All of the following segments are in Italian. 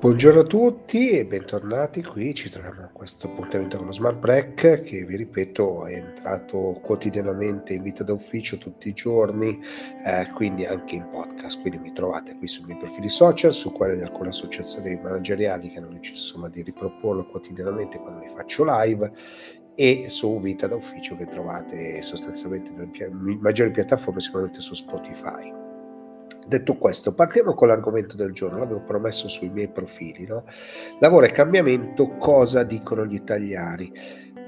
Buongiorno a tutti e bentornati qui, ci troviamo a questo appuntamento con lo Smart Break che vi ripeto è entrato quotidianamente in vita d'ufficio tutti i giorni, eh, quindi anche in podcast, quindi mi trovate qui sui miei profili social, su quelli di alcune associazioni manageriali che hanno deciso insomma di riproporlo quotidianamente quando li faccio live e su Vita d'Ufficio che trovate sostanzialmente nelle maggiori piattaforme, sicuramente su Spotify. Detto questo, partiamo con l'argomento del giorno, l'avevo promesso sui miei profili. No? Lavoro e cambiamento, cosa dicono gli italiani?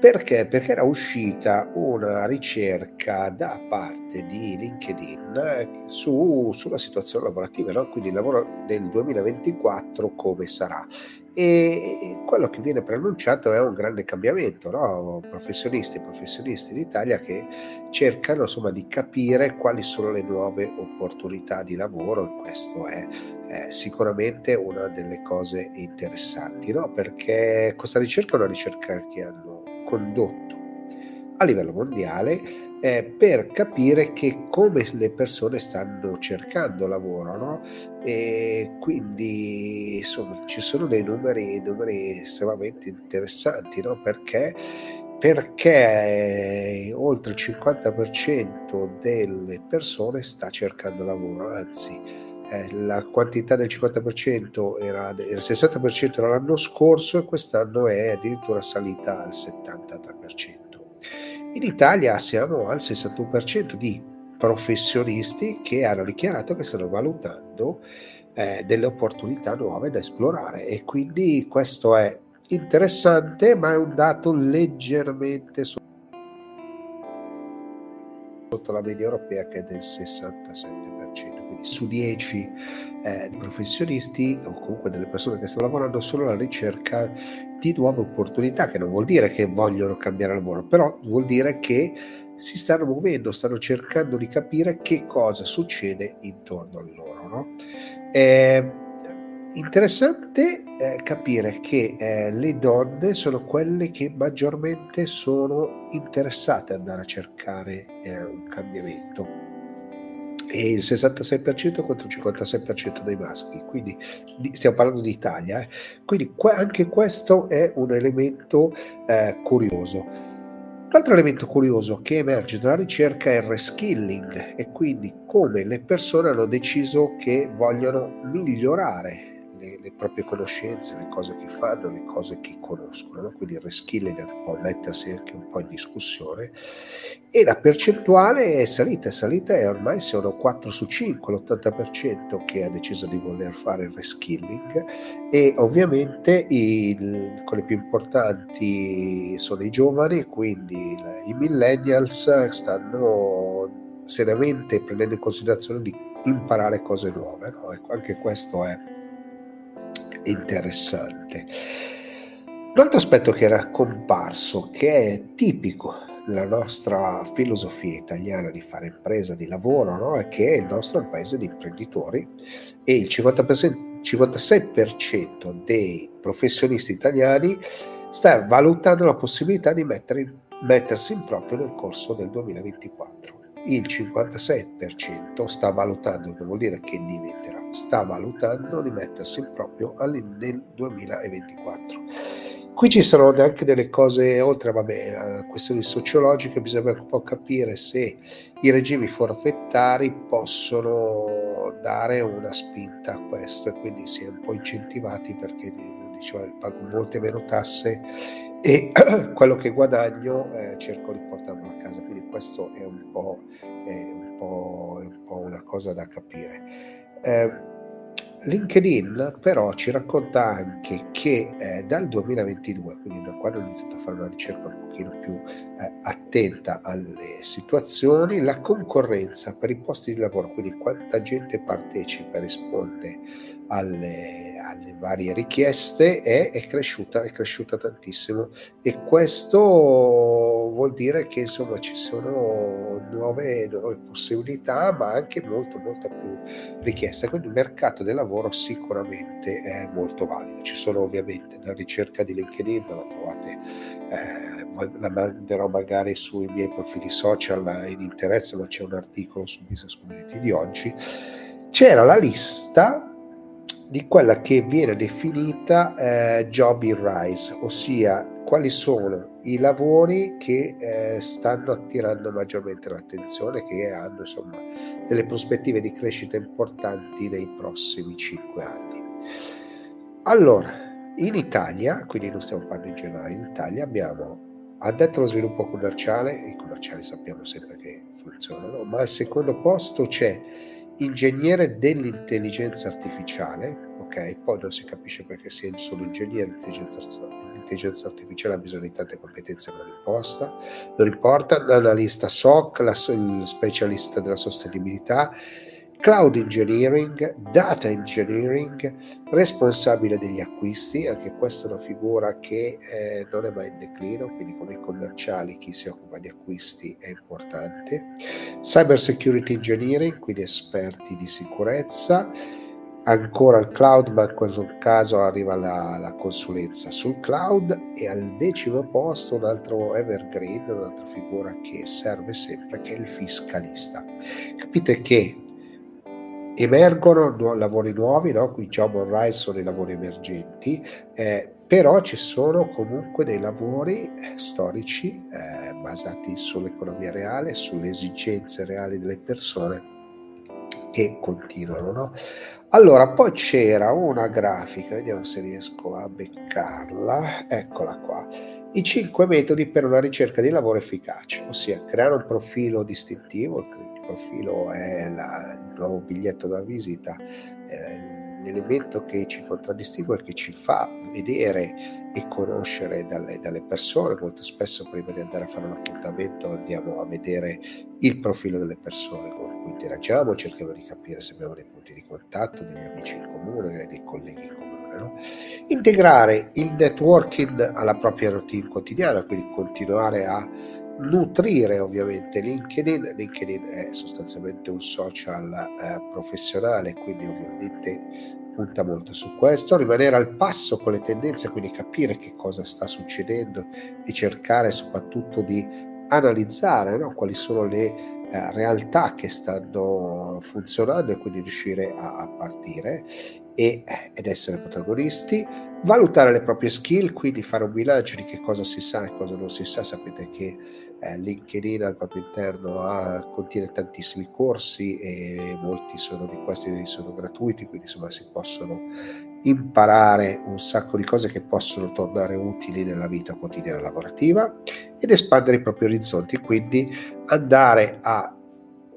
Perché? Perché era uscita una ricerca da parte di LinkedIn eh, su, sulla situazione lavorativa, no? quindi il lavoro del 2024 come sarà. E quello che viene preannunciato è un grande cambiamento, no? professionisti e professionisti d'Italia che cercano insomma, di capire quali sono le nuove opportunità di lavoro e questo è eh, sicuramente una delle cose interessanti, no? perché questa ricerca è una ricerca che hanno condotto a livello mondiale eh, per capire che come le persone stanno cercando lavoro, no? E quindi insomma ci sono dei numeri, numeri estremamente interessanti, no? Perché perché eh, oltre il 50% delle persone sta cercando lavoro, anzi eh, la quantità del 50% era il 60% era l'anno scorso e quest'anno è addirittura salita al 73%. In Italia siamo al 61% di professionisti che hanno dichiarato che stanno valutando eh, delle opportunità nuove da esplorare e quindi questo è interessante ma è un dato leggermente sotto la media europea che è del 67% su 10 eh, professionisti o comunque delle persone che stanno lavorando sono alla ricerca di nuove opportunità, che non vuol dire che vogliono cambiare lavoro, però vuol dire che si stanno muovendo, stanno cercando di capire che cosa succede intorno a loro. No? È interessante eh, capire che eh, le donne sono quelle che maggiormente sono interessate ad andare a cercare eh, un cambiamento e il 66% contro il 56% dei maschi, quindi stiamo parlando di Italia, eh. quindi anche questo è un elemento eh, curioso. Un altro elemento curioso che emerge dalla ricerca è il reskilling e quindi come le persone hanno deciso che vogliono migliorare le, le, proprie conoscenze, le cose che fanno, le cose che conoscono, no? quindi il reskilling può mettersi anche un po' in discussione e la percentuale è salita, è salita e ormai sono 4 su 5, l'80% che ha deciso di voler fare il reskilling e ovviamente il, quelle più importanti sono i giovani, quindi i millennials stanno seriamente prendendo in considerazione di imparare cose nuove, no? Ecco, anche questo è interessante. Un altro aspetto che era comparso, che è tipico della nostra filosofia italiana di fare impresa, di lavoro, no? è che il nostro è un paese di imprenditori e il 50%, 56% dei professionisti italiani sta valutando la possibilità di mettere, mettersi in proprio nel corso del 2024 il 56% sta valutando, non vuol dire che diventerà, sta valutando di mettersi in proprio nel 2024. Qui ci sono anche delle cose, oltre vabbè, a questioni sociologiche, bisogna un po' capire se i regimi forfettari possono dare una spinta a questo e quindi si è un po' incentivati perché diceva pago molte meno tasse e quello che guadagno eh, cerco di portarlo a casa. Quindi questo è un po', è un po', è un po una cosa da capire. Eh, LinkedIn però ci racconta anche che eh, dal 2022, quindi da quando ho iniziato a fare una ricerca un pochino più eh, attenta alle situazioni, la concorrenza per i posti di lavoro, quindi quanta gente partecipa e risponde alle, alle varie richieste, è, è, cresciuta, è cresciuta tantissimo e questo vuol dire che insomma ci sono nuove, nuove possibilità, ma anche molto, molta più richiesta. Quindi il mercato del lavoro sicuramente è molto valido. Ci sono ovviamente la ricerca di LinkedIn, la trovate, eh, la manderò magari sui miei profili social in interesse, ma c'è un articolo su Business Community di oggi. C'era la lista di quella che viene definita eh, job in rise, ossia quali sono i lavori che eh, stanno attirando maggiormente l'attenzione, che hanno insomma delle prospettive di crescita importanti nei prossimi cinque anni. Allora, in Italia, quindi non stiamo parlando in generale, in Italia abbiamo addetto allo sviluppo commerciale, i commerciali sappiamo sempre che funzionano, ma al secondo posto c'è ingegnere dell'intelligenza artificiale, ok? Poi non si capisce perché sia solo ingegnere dell'intelligenza artificiale ha bisogno di tante competenze, non importa. Non importa, l'analista SOC, la, il specialista della sostenibilità, cloud engineering, data engineering, responsabile degli acquisti, anche questa è una figura che eh, non è mai in declino, quindi come i commerciali chi si occupa di acquisti è importante, cyber security engineering, quindi esperti di sicurezza, ancora il cloud, ma in questo caso arriva la, la, consulenza sul cloud. E al decimo posto un altro evergreen, un'altra figura che serve sempre, che è il fiscalista. Capite che emergono lavori nuovi, no? qui job on rise sono i lavori emergenti, eh, però ci sono comunque dei lavori eh, storici eh, basati sull'economia reale, sulle esigenze reali delle persone che continuano. No? Allora, poi c'era una grafica, vediamo se riesco a beccarla, eccola qua. I cinque metodi per una ricerca di lavoro efficace, ossia creare un profilo distintivo, profilo è la, il nuovo biglietto da visita, eh, l'elemento che ci contraddistingue e che ci fa vedere e conoscere dalle, dalle, persone. Molto spesso prima di andare a fare un appuntamento andiamo a vedere il profilo delle persone con cui interagiamo, cerchiamo di capire se abbiamo dei punti di contatto, degli amici in comune, dei colleghi in comune. No? Integrare il networking alla propria routine quotidiana, quindi continuare a nutrire ovviamente LinkedIn. LinkedIn è sostanzialmente un social eh, professionale, quindi ovviamente punta molto su questo, rimanere al passo con le tendenze, quindi capire che cosa sta succedendo e cercare soprattutto di analizzare no? quali sono le eh, realtà che stanno funzionando e quindi riuscire a, a partire e, ed essere protagonisti, valutare le proprie skill, quindi fare un bilancio di che cosa si sa e cosa non si sa. Sapete che eh, LinkedIn al proprio interno ha, contiene tantissimi corsi e molti sono di questi sono gratuiti, quindi insomma si possono imparare un sacco di cose che possono tornare utili nella vita quotidiana lavorativa ed espandere i propri orizzonti, quindi andare a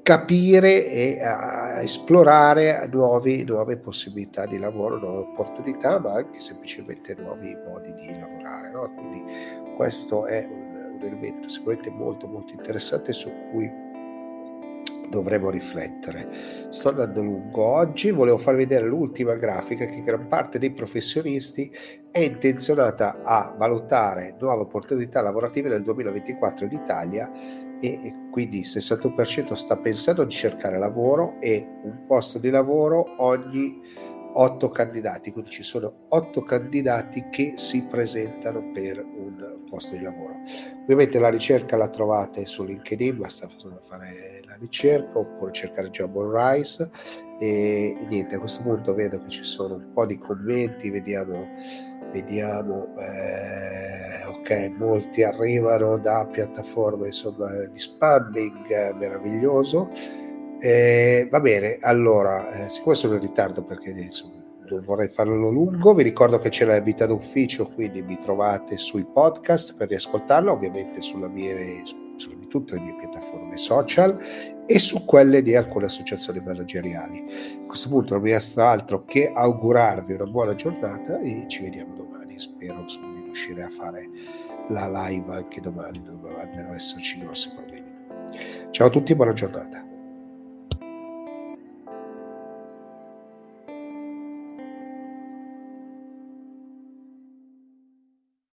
capire e a esplorare nuovi, nuove possibilità di lavoro, nuove opportunità, ma anche semplicemente nuovi modi di lavorare. No? Quindi questo è un, un elemento sicuramente molto molto interessante su cui dovremo riflettere. Sto andando lungo oggi, volevo farvi vedere l'ultima grafica che gran parte dei professionisti è intenzionata a valutare nuove opportunità lavorative nel 2024 in Italia e quindi il 61% sta pensando di cercare lavoro e un posto di lavoro ogni 8 candidati, quindi ci sono 8 candidati che si presentano per un posto di lavoro. Ovviamente la ricerca la trovate su LinkedIn, basta fare la ricerca oppure cercare Job on Rise e, niente, a questo punto vedo che ci sono un po' di commenti, vediamo vediamo eh, ok molti arrivano da piattaforme insomma di spamming eh, meraviglioso eh, va bene allora eh, siccome sono in ritardo perché insomma, non vorrei farlo lungo vi ricordo che c'è la vita d'ufficio quindi mi trovate sui podcast per riascoltarlo ovviamente sulle mie sulle tutte le mie piattaforme social e su quelle di alcune associazioni manageriali. A questo punto non mi resta altro che augurarvi una buona giornata e ci vediamo domani. Spero di riuscire a fare la live anche domani, dovrebbero esserci grossi problemi. Ciao a tutti e buona giornata.